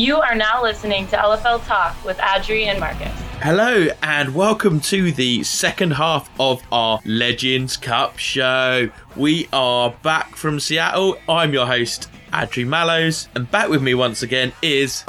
You are now listening to LFL Talk with Adri and Marcus. Hello, and welcome to the second half of our Legends Cup show. We are back from Seattle. I'm your host, Adri Mallows, and back with me once again is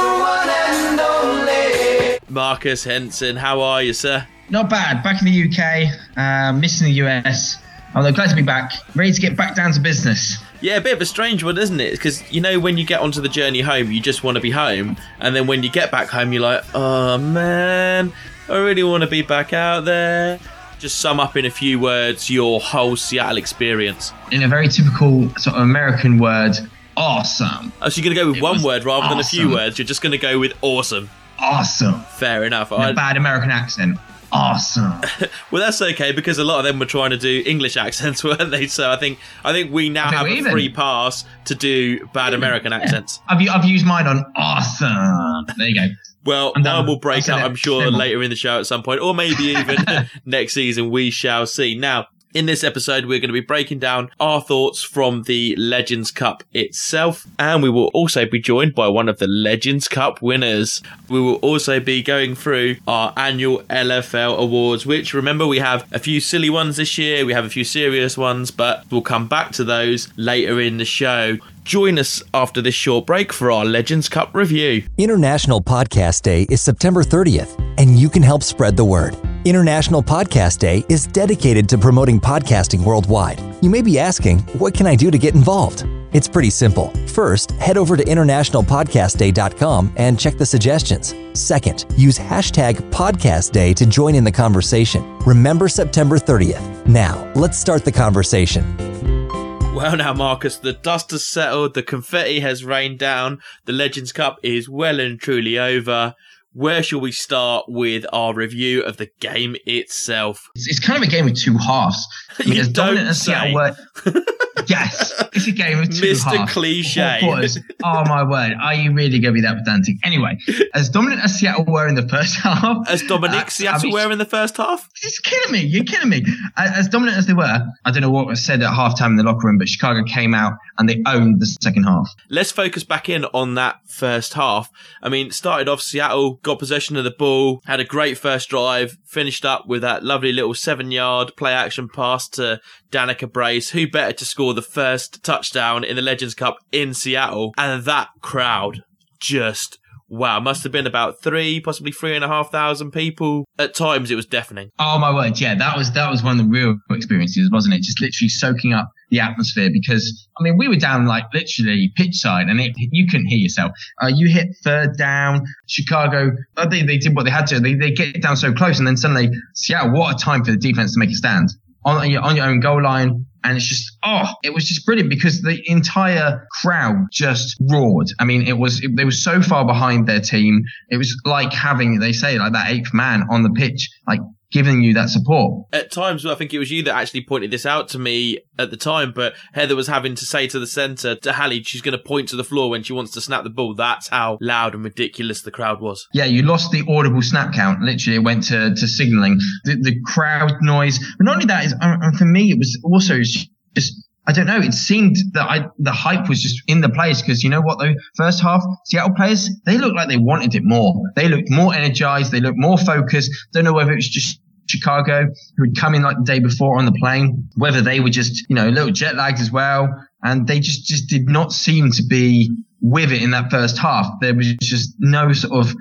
Marcus Henson. How are you, sir? Not bad. Back in the UK, uh, missing the US. I'm glad to be back. Ready to get back down to business. Yeah, a bit of a strange one, isn't it? Because you know, when you get onto the journey home, you just want to be home, and then when you get back home, you're like, oh man, I really want to be back out there. Just sum up in a few words your whole Seattle experience. In a very typical sort of American word, awesome. Oh, so you're going to go with it one word rather awesome. than a few words. You're just going to go with awesome. Awesome. Fair enough. a bad American accent awesome. well, that's okay because a lot of them were trying to do English accents, weren't they? So I think I think we now have a even. free pass to do bad American accents. I've, I've used mine on awesome. There you go. Well, mine will break out, I'm sure, later in the show at some point, or maybe even next season. We shall see. Now, in this episode, we're going to be breaking down our thoughts from the Legends Cup itself, and we will also be joined by one of the Legends Cup winners. We will also be going through our annual LFL awards, which remember we have a few silly ones this year, we have a few serious ones, but we'll come back to those later in the show. Join us after this short break for our Legends Cup review. International Podcast Day is September 30th, and you can help spread the word. International Podcast Day is dedicated to promoting podcasting worldwide. You may be asking, what can I do to get involved? It's pretty simple. First, head over to internationalpodcastday.com and check the suggestions. Second, use hashtag podcastday to join in the conversation. Remember September 30th. Now, let's start the conversation. Well, now, Marcus, the dust has settled, the confetti has rained down, the Legends Cup is well and truly over where shall we start with our review of the game itself? It's, it's kind of a game with two halves. I mean, you don't say. yes, it's a game of two Mr. halves. Mr. Cliche. Oh my word, are you really going to be that pedantic? Anyway, as dominant as Seattle were in the first half, as Dominic uh, Seattle I mean, were in the first half, it's killing me. You're killing me. As, dominant as they were, I don't know what was said at halftime in the locker room, but Chicago came out and they owned the second half. Let's focus back in on that first half. I mean, started off Seattle got possession of the ball, had a great first drive, finished up with that lovely little seven yard play action pass to Danica Brace. Who better to score the first touchdown in the Legends Cup in Seattle? And that crowd just wow, must have been about three, possibly three and a half thousand people. At times, it was deafening. Oh my word, yeah, that was that was one of the real experiences, wasn't it? Just literally soaking up the atmosphere because I mean we were down like literally pitch side and it, you couldn't hear yourself. Uh, you hit third down, Chicago. I think they did what they had to. They they get down so close and then suddenly Seattle. What a time for the defense to make a stand on your on your own goal line. And it's just, oh, it was just brilliant because the entire crowd just roared. I mean, it was, it, they were so far behind their team. It was like having, they say, like that eighth man on the pitch, like giving you that support. At times, I think it was you that actually pointed this out to me at the time, but Heather was having to say to the centre, to Hallie, she's going to point to the floor when she wants to snap the ball. That's how loud and ridiculous the crowd was. Yeah, you lost the audible snap count. Literally, it went to, to signalling. The, the crowd noise. But not only that, is, uh, for me, it was also just I don't know. It seemed that I, the hype was just in the place because you know what? The first half, Seattle players, they looked like they wanted it more. They looked more energized. They looked more focused. Don't know whether it was just Chicago who had come in like the day before on the plane, whether they were just, you know, a little jet lagged as well. And they just, just did not seem to be with it in that first half. There was just no sort of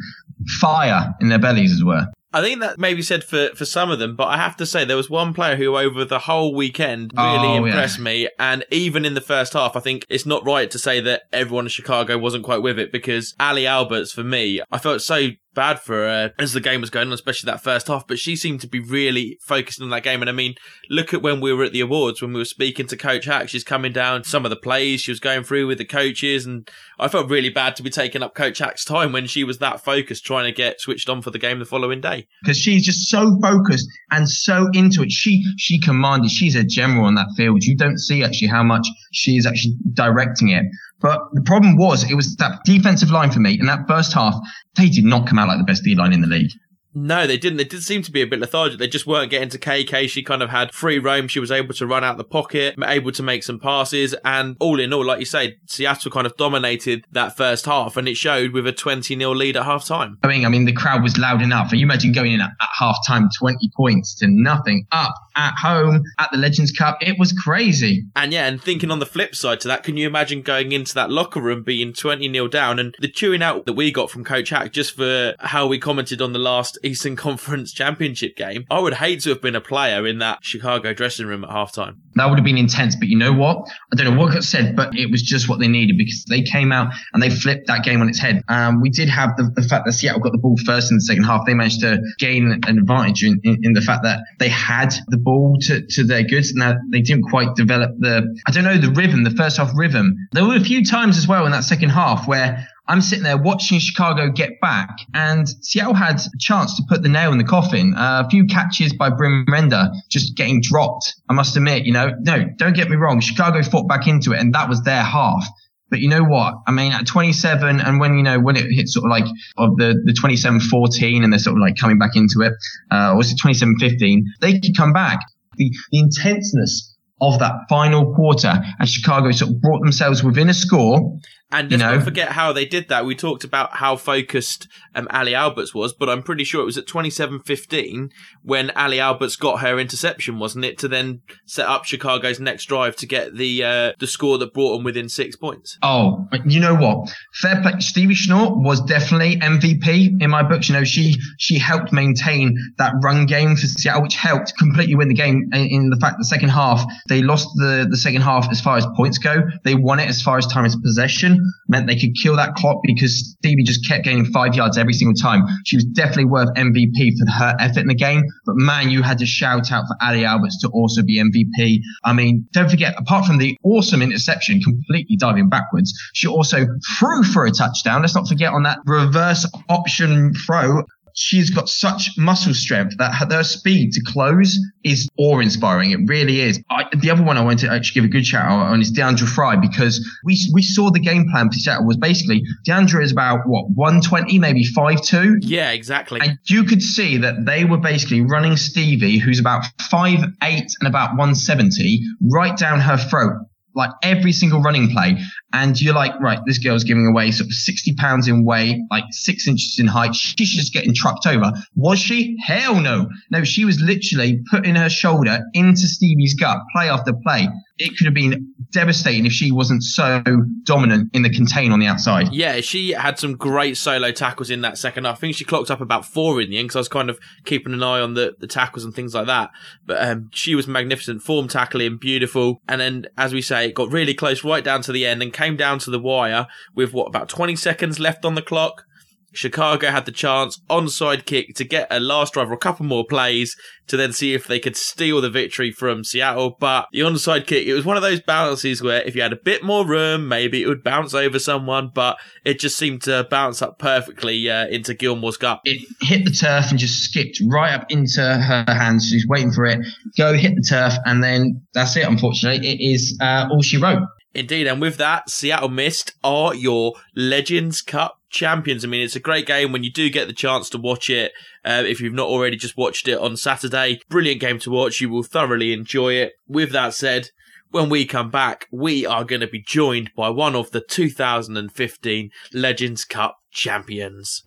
fire in their bellies as well. I think that maybe said for, for some of them, but I have to say there was one player who over the whole weekend really oh, impressed yeah. me. And even in the first half, I think it's not right to say that everyone in Chicago wasn't quite with it because Ali Alberts, for me, I felt so bad for her as the game was going on, especially that first half. But she seemed to be really focused on that game. And I mean, look at when we were at the awards, when we were speaking to Coach Hac, she's coming down some of the plays she was going through with the coaches. And I felt really bad to be taking up Coach Hac's time when she was that focused trying to get switched on for the game the following day. Because she's just so focused and so into it. She, she commanded, she's a general on that field. You don't see actually how much she is actually directing it. But the problem was, it was that defensive line for me in that first half. They did not come out like the best D line in the league. No, they didn't. They did seem to be a bit lethargic. They just weren't getting to KK. She kind of had free roam. She was able to run out the pocket, able to make some passes. And all in all, like you say, Seattle kind of dominated that first half and it showed with a 20 0 lead at half time. I mean, I mean, the crowd was loud enough. You imagine going in at, at half time, 20 points to nothing up at home at the Legends Cup. It was crazy. And yeah, and thinking on the flip side to that, can you imagine going into that locker room being 20 0 down and the chewing out that we got from Coach Hac just for how we commented on the last Eastern Conference Championship game? I would hate to have been a player in that Chicago dressing room at halftime. That would have been intense. But you know what? I don't know what got said, but it was just what they needed because they came out and they flipped that game on its head. Um, we did have the, the, fact that Seattle got the ball first in the second half. They managed to gain an advantage in, in, in the fact that they had the ball to, to their goods. Now they didn't quite develop the, I don't know, the rhythm, the first half rhythm. There were a few times as well in that second half where I'm sitting there watching Chicago get back, and Seattle had a chance to put the nail in the coffin. Uh, a few catches by Bryn Renda just getting dropped. I must admit, you know, no, don't get me wrong. Chicago fought back into it, and that was their half. But you know what? I mean, at 27, and when you know when it hits sort of like of the the 27-14, and they're sort of like coming back into it, uh, or was it 27-15? They could come back. The the intenseness of that final quarter, and Chicago sort of brought themselves within a score and let's you know, not forget how they did that. We talked about how focused um, Ali Alberts was, but I'm pretty sure it was at 27-15 when Ali Alberts got her interception, wasn't it, to then set up Chicago's next drive to get the uh, the score that brought them within six points. Oh, you know what? Fair play. Stevie Schnorr was definitely MVP in my books. You know, she she helped maintain that run game for Seattle, which helped completely win the game. In, in the fact, the second half they lost the the second half as far as points go. They won it as far as time as possession meant they could kill that clock because Stevie just kept gaining five yards every single time. She was definitely worth MVP for her effort in the game. But man, you had to shout out for Ali Alberts to also be MVP. I mean, don't forget, apart from the awesome interception, completely diving backwards, she also threw for a touchdown. Let's not forget on that reverse option throw she's got such muscle strength that her, speed to close is awe-inspiring. It really is. I, the other one I want to actually give a good shout out on is Deandra Fry because we we saw the game plan for Seattle was basically Deandra is about what 120, maybe five two. Yeah, exactly. And you could see that they were basically running Stevie, who's about five eight and about 170, right down her throat like every single running play. And you're like, right, this girl's giving away sort of 60 pounds in weight, like six inches in height. She's just getting trucked over. Was she? Hell no. No, she was literally putting her shoulder into Stevie's gut, play after play. It could have been devastating if she wasn't so dominant in the contain on the outside. Yeah, she had some great solo tackles in that second half. I think she clocked up about four in the end because I was kind of keeping an eye on the, the tackles and things like that. But um, she was magnificent, form tackling, beautiful. And then, as we say, it got really close right down to the end and came down to the wire with what, about 20 seconds left on the clock. Chicago had the chance onside kick to get a last drive or a couple more plays to then see if they could steal the victory from Seattle. But the onside kick, it was one of those bounces where if you had a bit more room, maybe it would bounce over someone, but it just seemed to bounce up perfectly uh, into Gilmore's gut. It hit the turf and just skipped right up into her hands. She's waiting for it. Go hit the turf, and then that's it. Unfortunately, it is uh, all she wrote. Indeed, and with that, Seattle Mist are your Legends Cup champions. I mean, it's a great game when you do get the chance to watch it. Uh, if you've not already just watched it on Saturday, brilliant game to watch. You will thoroughly enjoy it. With that said, when we come back, we are going to be joined by one of the 2015 Legends Cup champions.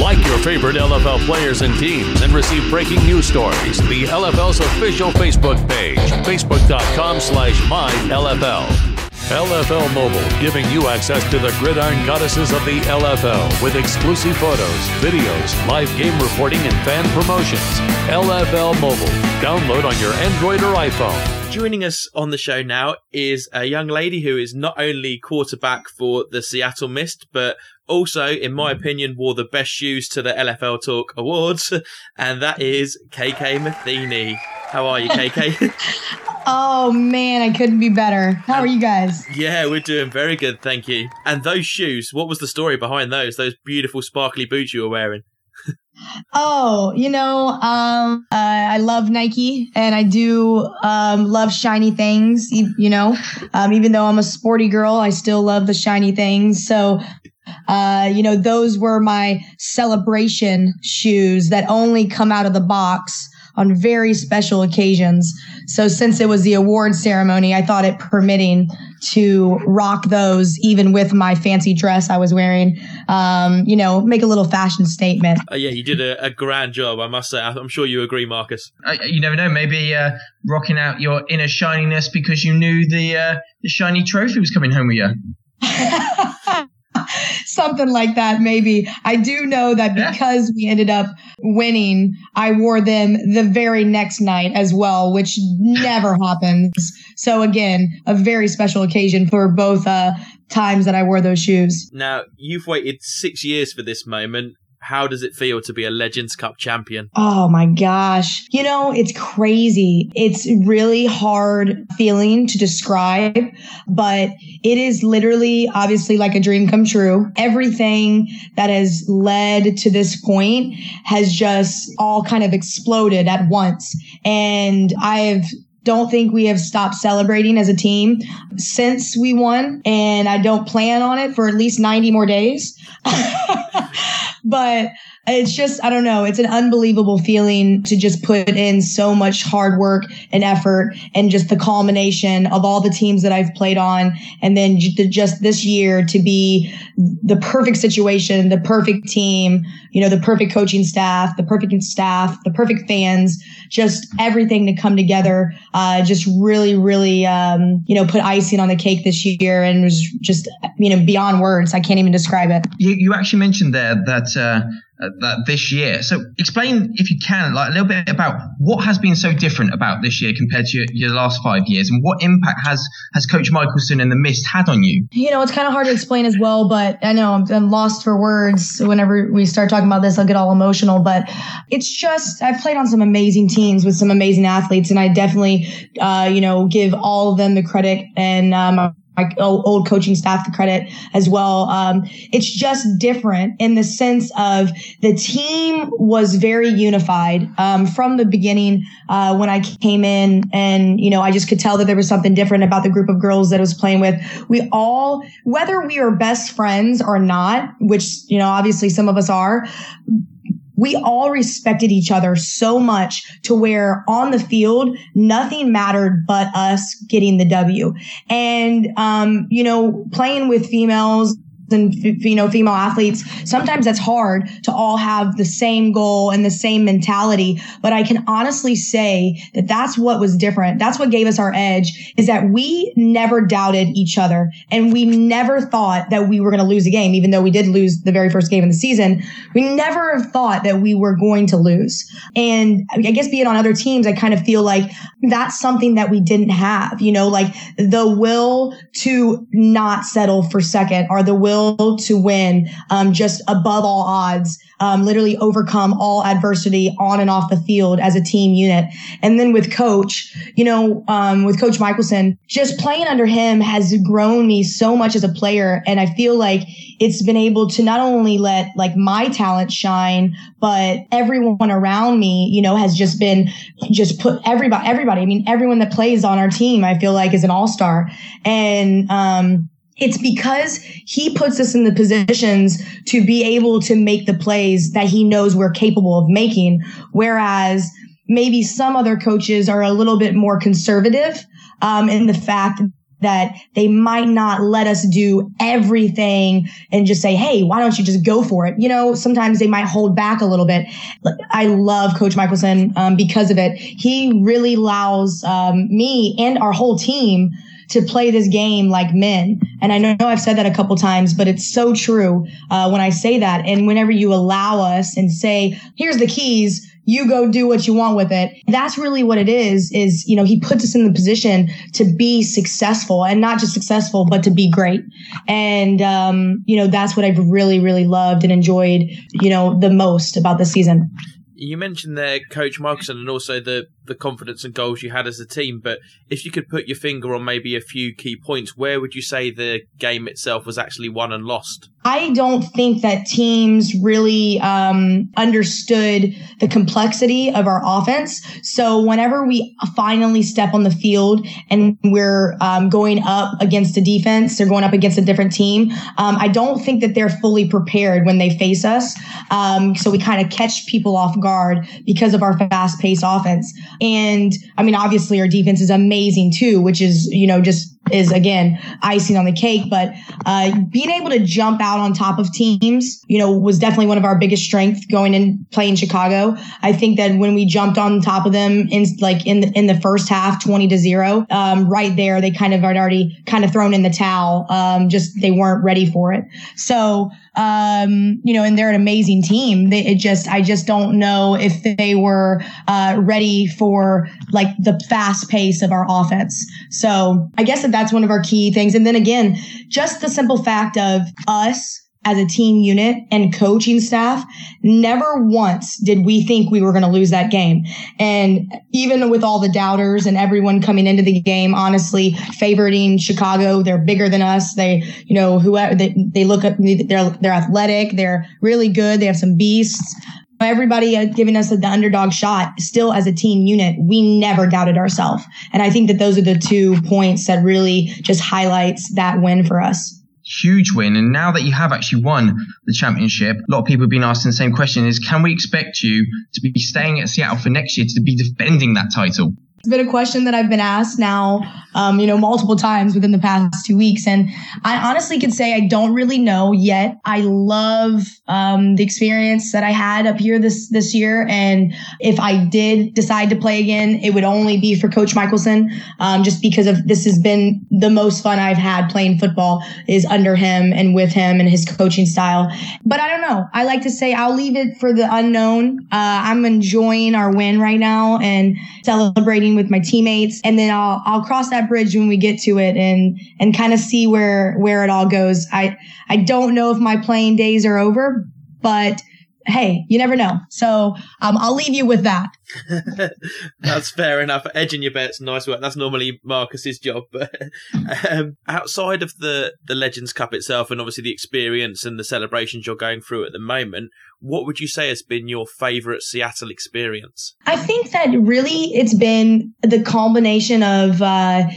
Like your favorite LFL players and teams and receive breaking news stories. The LFL's official Facebook page, facebook.com slash mylfl. LFL Mobile, giving you access to the gridiron goddesses of the LFL with exclusive photos, videos, live game reporting, and fan promotions. LFL Mobile. Download on your Android or iPhone. Joining us on the show now is a young lady who is not only quarterback for the Seattle Mist, but also, in my opinion, wore the best shoes to the LFL Talk Awards, and that is KK Matheny. How are you, KK? oh man, I couldn't be better. How are you guys? Yeah, we're doing very good, thank you. And those shoes, what was the story behind those? Those beautiful sparkly boots you were wearing? Oh, you know, um, uh, I love Nike and I do um, love shiny things. You, you know, um, even though I'm a sporty girl, I still love the shiny things. So uh, you know, those were my celebration shoes that only come out of the box on very special occasions. So since it was the award ceremony, I thought it permitting to rock those even with my fancy dress I was wearing. Um, you know, make a little fashion statement. Uh, yeah, you did a, a, grand job, I must say. I'm sure you agree, Marcus. Uh, you never know. Maybe uh, rocking out your inner shininess because you knew the uh, the shiny trophy was coming home with you. something like that, maybe. I do know that because we ended up winning, I wore them the very next night as well, which never happens. So again, a very special occasion for both uh, times that I wore those shoes. Now, you've waited six years for this moment how does it feel to be a Legends Cup champion? Oh my gosh. You know, it's crazy. It's really hard feeling to describe, but it is literally obviously like a dream come true. Everything that has led to this point has just all kind of exploded at once. And I've don't think we have stopped celebrating as a team since we won, and I don't plan on it for at least 90 more days. but it's just, I don't know, it's an unbelievable feeling to just put in so much hard work and effort and just the culmination of all the teams that I've played on. And then just this year to be the perfect situation, the perfect team, you know, the perfect coaching staff, the perfect staff, the perfect fans, just everything to come together. Uh, just really, really, um, you know, put icing on the cake this year and was just, you know, beyond words. I can't even describe it. You, you actually mentioned there that, uh, uh, this year. So explain, if you can, like a little bit about what has been so different about this year compared to your, your last five years, and what impact has has Coach Michelson and the Mist had on you? You know, it's kind of hard to explain as well, but I know I'm, I'm lost for words. Whenever we start talking about this, I'll get all emotional. But it's just I've played on some amazing teams with some amazing athletes, and I definitely, uh, you know, give all of them the credit and. Um, my old coaching staff the credit as well. Um, it's just different in the sense of the team was very unified um, from the beginning uh, when I came in, and you know I just could tell that there was something different about the group of girls that I was playing with. We all, whether we are best friends or not, which you know obviously some of us are we all respected each other so much to where on the field, nothing mattered but us getting the W. And, um, you know, playing with females, and you know female athletes sometimes that's hard to all have the same goal and the same mentality. But i can honestly say that that's what was different. That's what gave us our edge is that we never doubted each other and we never thought that we were going to lose a game even though we did lose the very first game of the season. We never thought that we were going to lose. And i guess being on other teams i kind of feel like that's something that we didn't have you know like the will to not settle for second or the will will to win, um, just above all odds, um, literally overcome all adversity on and off the field as a team unit. And then with coach, you know, um, with coach Michelson, just playing under him has grown me so much as a player. And I feel like it's been able to not only let like my talent shine, but everyone around me, you know, has just been just put everybody, everybody. I mean, everyone that plays on our team, I feel like is an all star. And, um, it's because he puts us in the positions to be able to make the plays that he knows we're capable of making. Whereas maybe some other coaches are a little bit more conservative um, in the fact that they might not let us do everything and just say, Hey, why don't you just go for it? You know, sometimes they might hold back a little bit. I love Coach Michelson um, because of it. He really allows um, me and our whole team to play this game like men. And I know I've said that a couple times, but it's so true uh, when I say that. And whenever you allow us and say, here's the keys, you go do what you want with it. That's really what it is, is, you know, he puts us in the position to be successful and not just successful, but to be great. And, um, you know, that's what I've really, really loved and enjoyed, you know, the most about the season you mentioned there Coach Michelson and also the the confidence and goals you had as a team. But if you could put your finger on maybe a few key points, where would you say the game itself was actually won and lost? I don't think that teams really um, understood the complexity of our offense. So whenever we finally step on the field and we're um, going up against a defense, they're going up against a different team. Um, I don't think that they're fully prepared when they face us. Um, so we kind of catch people off guard because of our fast paced offense. And I mean, obviously our defense is amazing too, which is, you know, just is again icing on the cake. But uh, being able to jump out on top of teams, you know, was definitely one of our biggest strengths going in playing Chicago. I think that when we jumped on top of them in like in the, in the first half, twenty to zero, um, right there, they kind of had already kind of thrown in the towel. Um, just they weren't ready for it. So um, you know, and they're an amazing team. They, it just, I just don't know if they were uh, ready for like the fast pace of our offense. So I guess that that's one of our key things. And then again, just the simple fact of us as a team unit and coaching staff, never once did we think we were going to lose that game. And even with all the doubters and everyone coming into the game, honestly, favoriting Chicago, they're bigger than us. They, you know, whoever they, they look at, they're, they're athletic. They're really good. They have some beasts everybody giving us the underdog shot still as a team unit we never doubted ourselves and i think that those are the two points that really just highlights that win for us huge win. And now that you have actually won the championship, a lot of people have been asking the same question is, can we expect you to be staying at Seattle for next year to be defending that title? It's been a question that I've been asked now, um, you know, multiple times within the past two weeks. And I honestly could say I don't really know yet. I love um, the experience that I had up here this this year. And if I did decide to play again, it would only be for Coach Michelson, um, just because of this has been the most fun I've had playing football is under him and with him and his coaching style. But I don't know. I like to say I'll leave it for the unknown. Uh, I'm enjoying our win right now and celebrating with my teammates and then I'll I'll cross that bridge when we get to it and and kind of see where where it all goes. I I don't know if my playing days are over, but hey, you never know. So um, I'll leave you with that. That's fair enough. Edging your bets, nice work. That's normally Marcus's job. But um, outside of the the Legends Cup itself, and obviously the experience and the celebrations you're going through at the moment, what would you say has been your favourite Seattle experience? I think that really it's been the combination of. Uh,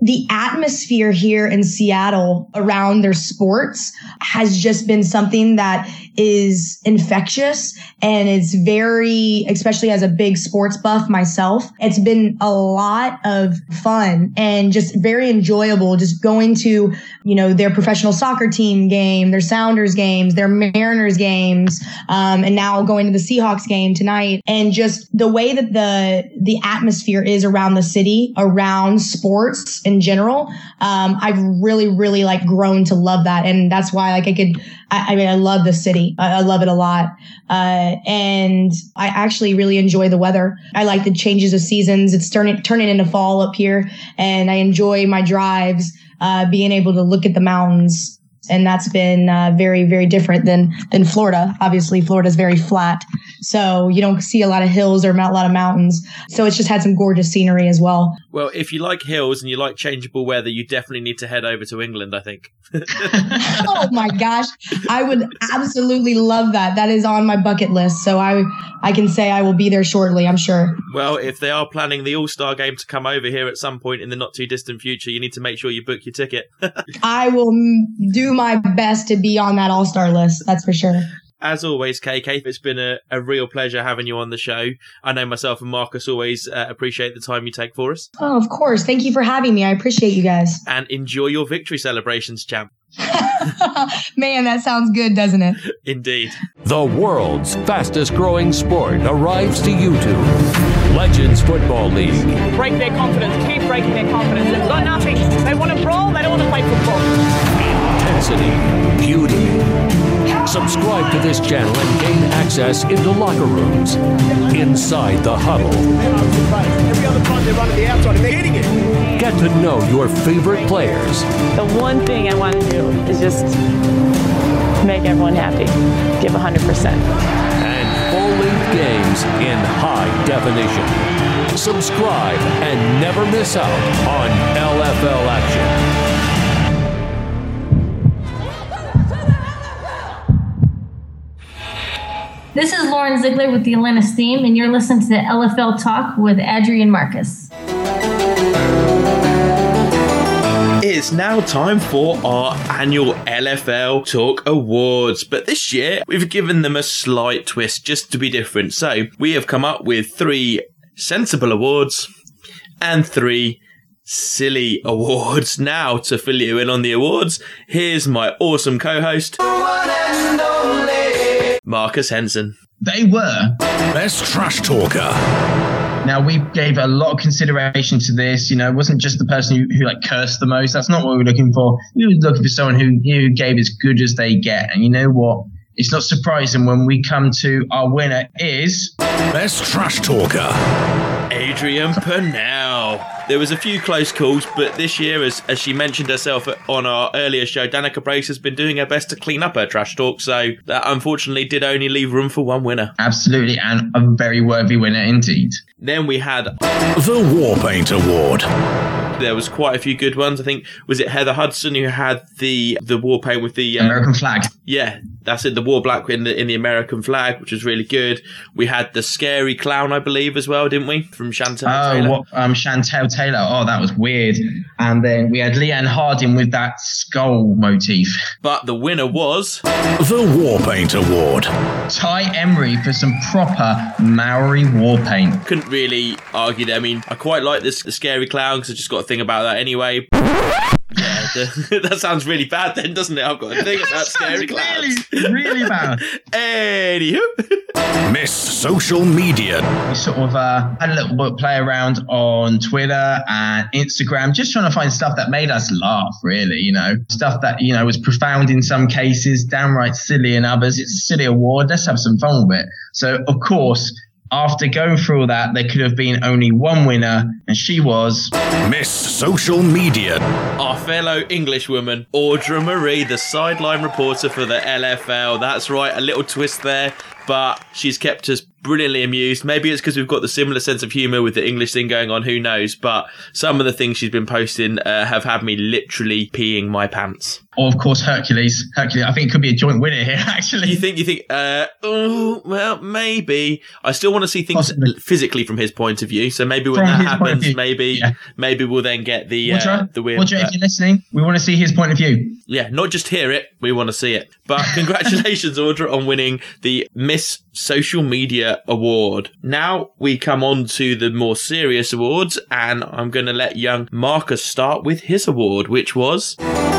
the atmosphere here in Seattle around their sports has just been something that is infectious and it's very, especially as a big sports buff myself, it's been a lot of fun and just very enjoyable just going to, you know, their professional soccer team game, their Sounders games, their Mariners games, um, and now going to the Seahawks game tonight and just the way that the, the atmosphere is around the city, around sports in general. Um, I've really, really like grown to love that. And that's why like I could, I, I mean, I love the city. I, I love it a lot. Uh, and I actually really enjoy the weather. I like the changes of seasons. It's turning, turning into fall up here and I enjoy my drives, uh, being able to look at the mountains and that's been uh, very very different than than Florida. Obviously, Florida is very flat, so you don't see a lot of hills or a lot of mountains. So it's just had some gorgeous scenery as well. Well, if you like hills and you like changeable weather, you definitely need to head over to England. I think. oh my gosh, I would absolutely love that. That is on my bucket list. So I I can say I will be there shortly. I'm sure. Well, if they are planning the All Star game to come over here at some point in the not too distant future, you need to make sure you book your ticket. I will do my best to be on that all star list. That's for sure. As always, KK, it's been a, a real pleasure having you on the show. I know myself and Marcus always uh, appreciate the time you take for us. Oh, of course. Thank you for having me. I appreciate you guys. And enjoy your victory celebrations, champ. Man, that sounds good, doesn't it? Indeed. The world's fastest growing sport arrives to YouTube. Legends Football League. Break their confidence, keep breaking their confidence. They've got nothing. They want to brawl, they don't want to play football intensity, beauty. Subscribe to this channel and gain access into locker rooms, inside the huddle. Every other front, they run to the outside and they're hitting it. Get to know your favorite players. The one thing I want to do is just make everyone happy. Give 100%. And fully games in high definition. Subscribe and never miss out on LFL action. This is Lauren Ziegler with the Atlanta Steam, and you're listening to the LFL Talk with Adri and Marcus. It's now time for our annual LFL Talk Awards, but this year we've given them a slight twist just to be different. So we have come up with three sensible awards and three silly awards. Now to fill you in on the awards, here's my awesome co-host. Marcus Henson. They were. Best Trash Talker. Now we gave a lot of consideration to this. You know, it wasn't just the person who, who like cursed the most. That's not what we were looking for. We were looking for someone who, who gave as good as they get. And you know what? It's not surprising when we come to our winner is Best Trash Talker. Adrian Purnell. There was a few close calls, but this year, as, as she mentioned herself on our earlier show, Danica Brace has been doing her best to clean up her trash talk, so that unfortunately did only leave room for one winner. Absolutely, and a very worthy winner indeed. Then we had the Warpaint Award. There was quite a few good ones. I think was it Heather Hudson who had the the war paint with the um, American flag. Yeah, that's it. The war black in the in the American flag, which was really good. We had the scary clown, I believe, as well, didn't we? From Chantel oh, Taylor. What, um, Chantel Taylor. Oh, that was weird. And then we had Leanne Harding with that skull motif. But the winner was the War Paint Award. Ty Emery for some proper Maori war paint. Couldn't really argue that. I mean, I quite like this the scary clown because I just got to think about that anyway. Yeah, the, that sounds really bad then, doesn't it? I've got to think about scary clowns. Really, really bad. Anywho. Miss Social Media. We sort of uh, had a little bit play around on Twitter and Instagram, just trying to find stuff that made us laugh, really, you know, stuff that, you know, was profound in some cases, downright silly in others. It's a silly award. Let's have some fun with it. So, of course, after going through all that, there could have been only one winner, and she was Miss Social Media. Our fellow Englishwoman, Audra Marie, the sideline reporter for the LFL. That's right, a little twist there, but she's kept us brilliantly amused. Maybe it's because we've got the similar sense of humour with the English thing going on, who knows? But some of the things she's been posting uh, have had me literally peeing my pants. Or, of course, Hercules. Hercules, I think it could be a joint winner here, actually. You think, you think, uh, oh, well, maybe. I still want to see things Possibly. physically from his point of view. So maybe when from that happens, maybe, yeah. maybe we'll then get the, uh, the weird. Roger, if you're listening, we want to see his point of view. Yeah, not just hear it, we want to see it. But congratulations, Audra, on winning the Miss Social Media Award. Now we come on to the more serious awards, and I'm going to let young Marcus start with his award, which was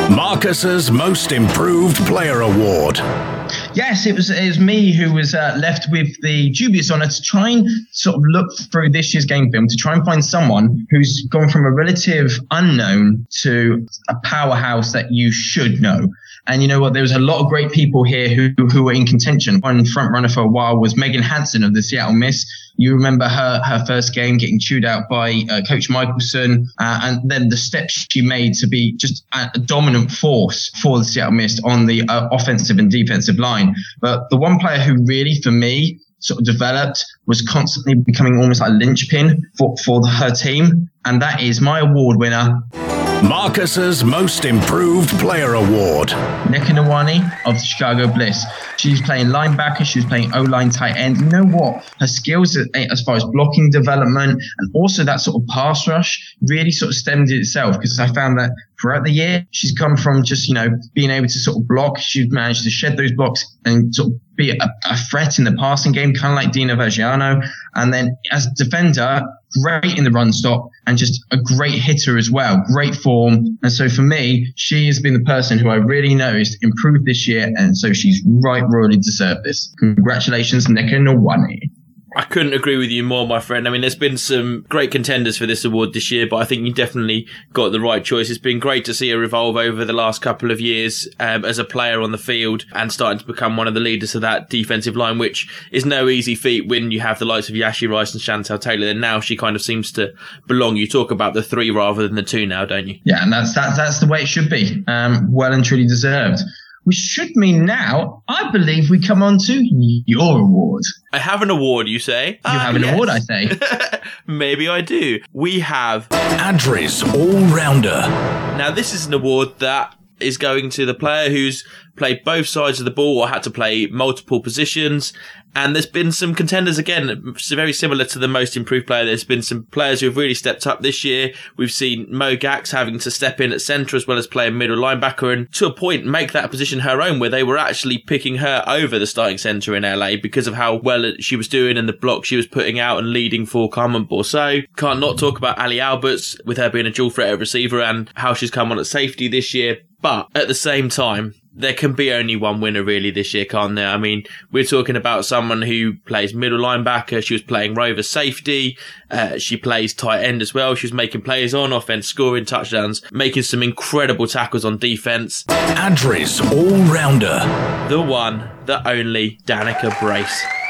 Marcus's Most Improved Player Award. Yes, it was it was me who was uh, left with the dubious honour to try and sort of look through this year's game film to try and find someone who's gone from a relative unknown to a powerhouse that you should know. And you know what? There was a lot of great people here who who were in contention. One front runner for a while was Megan Hanson of the Seattle Mist. You remember her her first game getting chewed out by uh, Coach Michelson, uh, and then the steps she made to be just a, dominant force for the Seattle Mist on the uh, offensive and defensive line. But the one player who really, for me, sort of developed was constantly becoming almost like a linchpin for, for her team. And that is my award winner, Marcus's Most Improved Player Award. Nneka Nwani of the Chicago Bliss. She's playing linebacker, she was playing O line tight end. You know what? Her skills uh, as far as blocking development and also that sort of pass rush really sort of stemmed itself because I found that throughout the year, she's come from just, you know, being able to sort of block. She's managed to shed those blocks and sort of be a, a threat in the passing game, kind of like Dina Vergiano. And then as defender, great in the run stop and just a great hitter as well. Great form. And so for me, she has been the person who I really noticed improved this year. And so she's right royally deserved this. Congratulations, Nneka Nwani. I couldn't agree with you more, my friend. I mean, there's been some great contenders for this award this year, but I think you definitely got the right choice. It's been great to see her evolve over the last couple of years um, as a player on the field and starting to become one of the leaders of that defensive line, which is no easy feat when you have the likes of Yashi Rice and Chantel Taylor. And now she kind of seems to belong. You talk about the three rather than the two now, don't you? Yeah, and that's that's that's the way it should be. Um, well and truly deserved. Which should mean now, I believe we come on to your award. I have an award, you say? You uh, have an yes. award, I say. Maybe I do. We have Adri's All Rounder. Now, this is an award that is going to the player who's played both sides of the ball or had to play multiple positions and there's been some contenders again, very similar to the most improved player. There's been some players who have really stepped up this year. We've seen Mo Gax having to step in at centre as well as play a middle linebacker and to a point make that position her own where they were actually picking her over the starting centre in LA because of how well she was doing and the block she was putting out and leading for Carmen Borso. Can't not talk about Ali Alberts with her being a dual threat receiver and how she's come on at safety this year. But at the same time, there can be only one winner really this year, can't there? I mean, we're talking about someone who plays middle linebacker. She was playing rover safety. Uh, she plays tight end as well. She was making plays on offense, scoring touchdowns, making some incredible tackles on defense. Adris all rounder. The one, the only Danica Brace.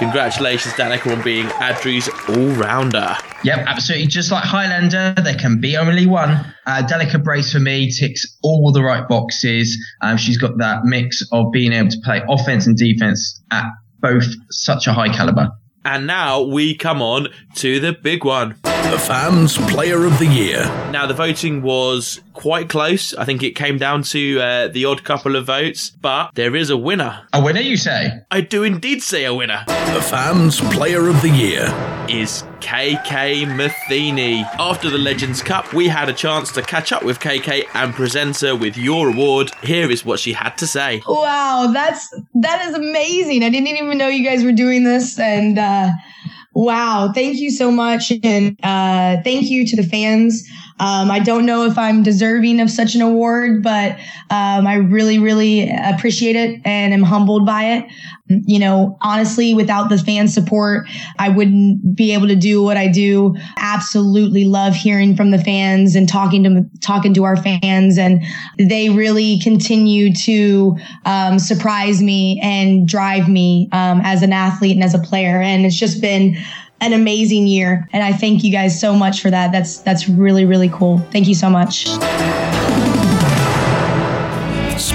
Congratulations, Danica, on being Adri's all-rounder. Yep, absolutely. Just like Highlander, there can be only one. Uh, Danica Brace for me ticks all the right boxes. Um, she's got that mix of being able to play offense and defense at both such a high caliber. And now we come on to the big one. The Fans Player of the Year. Now, the voting was quite close. I think it came down to uh, the odd couple of votes, but there is a winner. A winner, you say? I do indeed say a winner. The Fans Player of the Year is KK Matheny. After the Legends Cup, we had a chance to catch up with KK and present her with your award. Here is what she had to say. Wow, that's that is amazing. I didn't even know you guys were doing this, and uh, wow, thank you so much, and uh, thank you to the fans. Um, I don't know if I'm deserving of such an award, but um, I really, really appreciate it and am humbled by it. You know, honestly, without the fan support, I wouldn't be able to do what I do. Absolutely love hearing from the fans and talking to talking to our fans, and they really continue to um, surprise me and drive me um, as an athlete and as a player. And it's just been an amazing year. And I thank you guys so much for that. That's that's really, really cool. Thank you so much.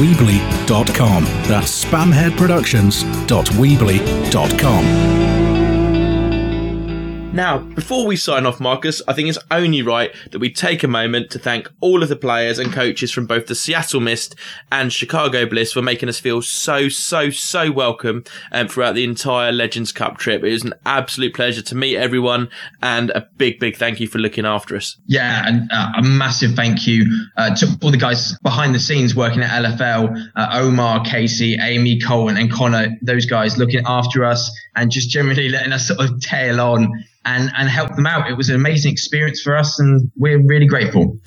spamheadproductions.weebly.com. That's spamheadproductions.weebly.com. Now, before we sign off, Marcus, I think it's only right that we take a moment to thank all of the players and coaches from both the Seattle Mist and Chicago Bliss for making us feel so, so, so welcome um, throughout the entire Legends Cup trip. It was an absolute pleasure to meet everyone and a big, big thank you for looking after us. Yeah, and uh, a massive thank you uh, to all the guys behind the scenes working at LFL, uh, Omar, Casey, Amy, Colin, and Connor, those guys looking after us and just generally letting us sort of tail on and, and help them out. It was an amazing experience for us and we're really grateful.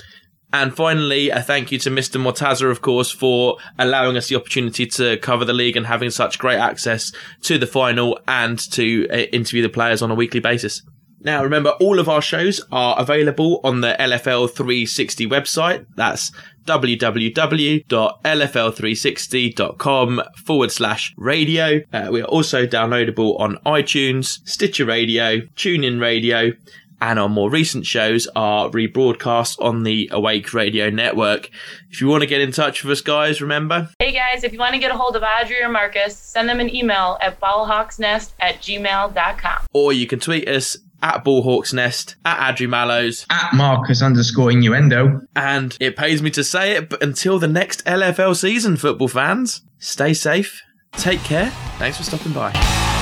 And finally, a thank you to Mr. Mortaza, of course, for allowing us the opportunity to cover the league and having such great access to the final and to uh, interview the players on a weekly basis. Now, remember, all of our shows are available on the LFL 360 website. That's www.lfl360.com forward slash radio. Uh, we are also downloadable on iTunes, Stitcher Radio, TuneIn Radio, and our more recent shows are rebroadcast on the Awake Radio Network. If you want to get in touch with us, guys, remember. Hey, guys, if you want to get a hold of Adri or Marcus, send them an email at ballhawksnest at gmail.com. Or you can tweet us at Ballhawks Nest, at Adri Mallows, at Marcus underscore innuendo. And it pays me to say it, but until the next LFL season, football fans, stay safe, take care. Thanks for stopping by.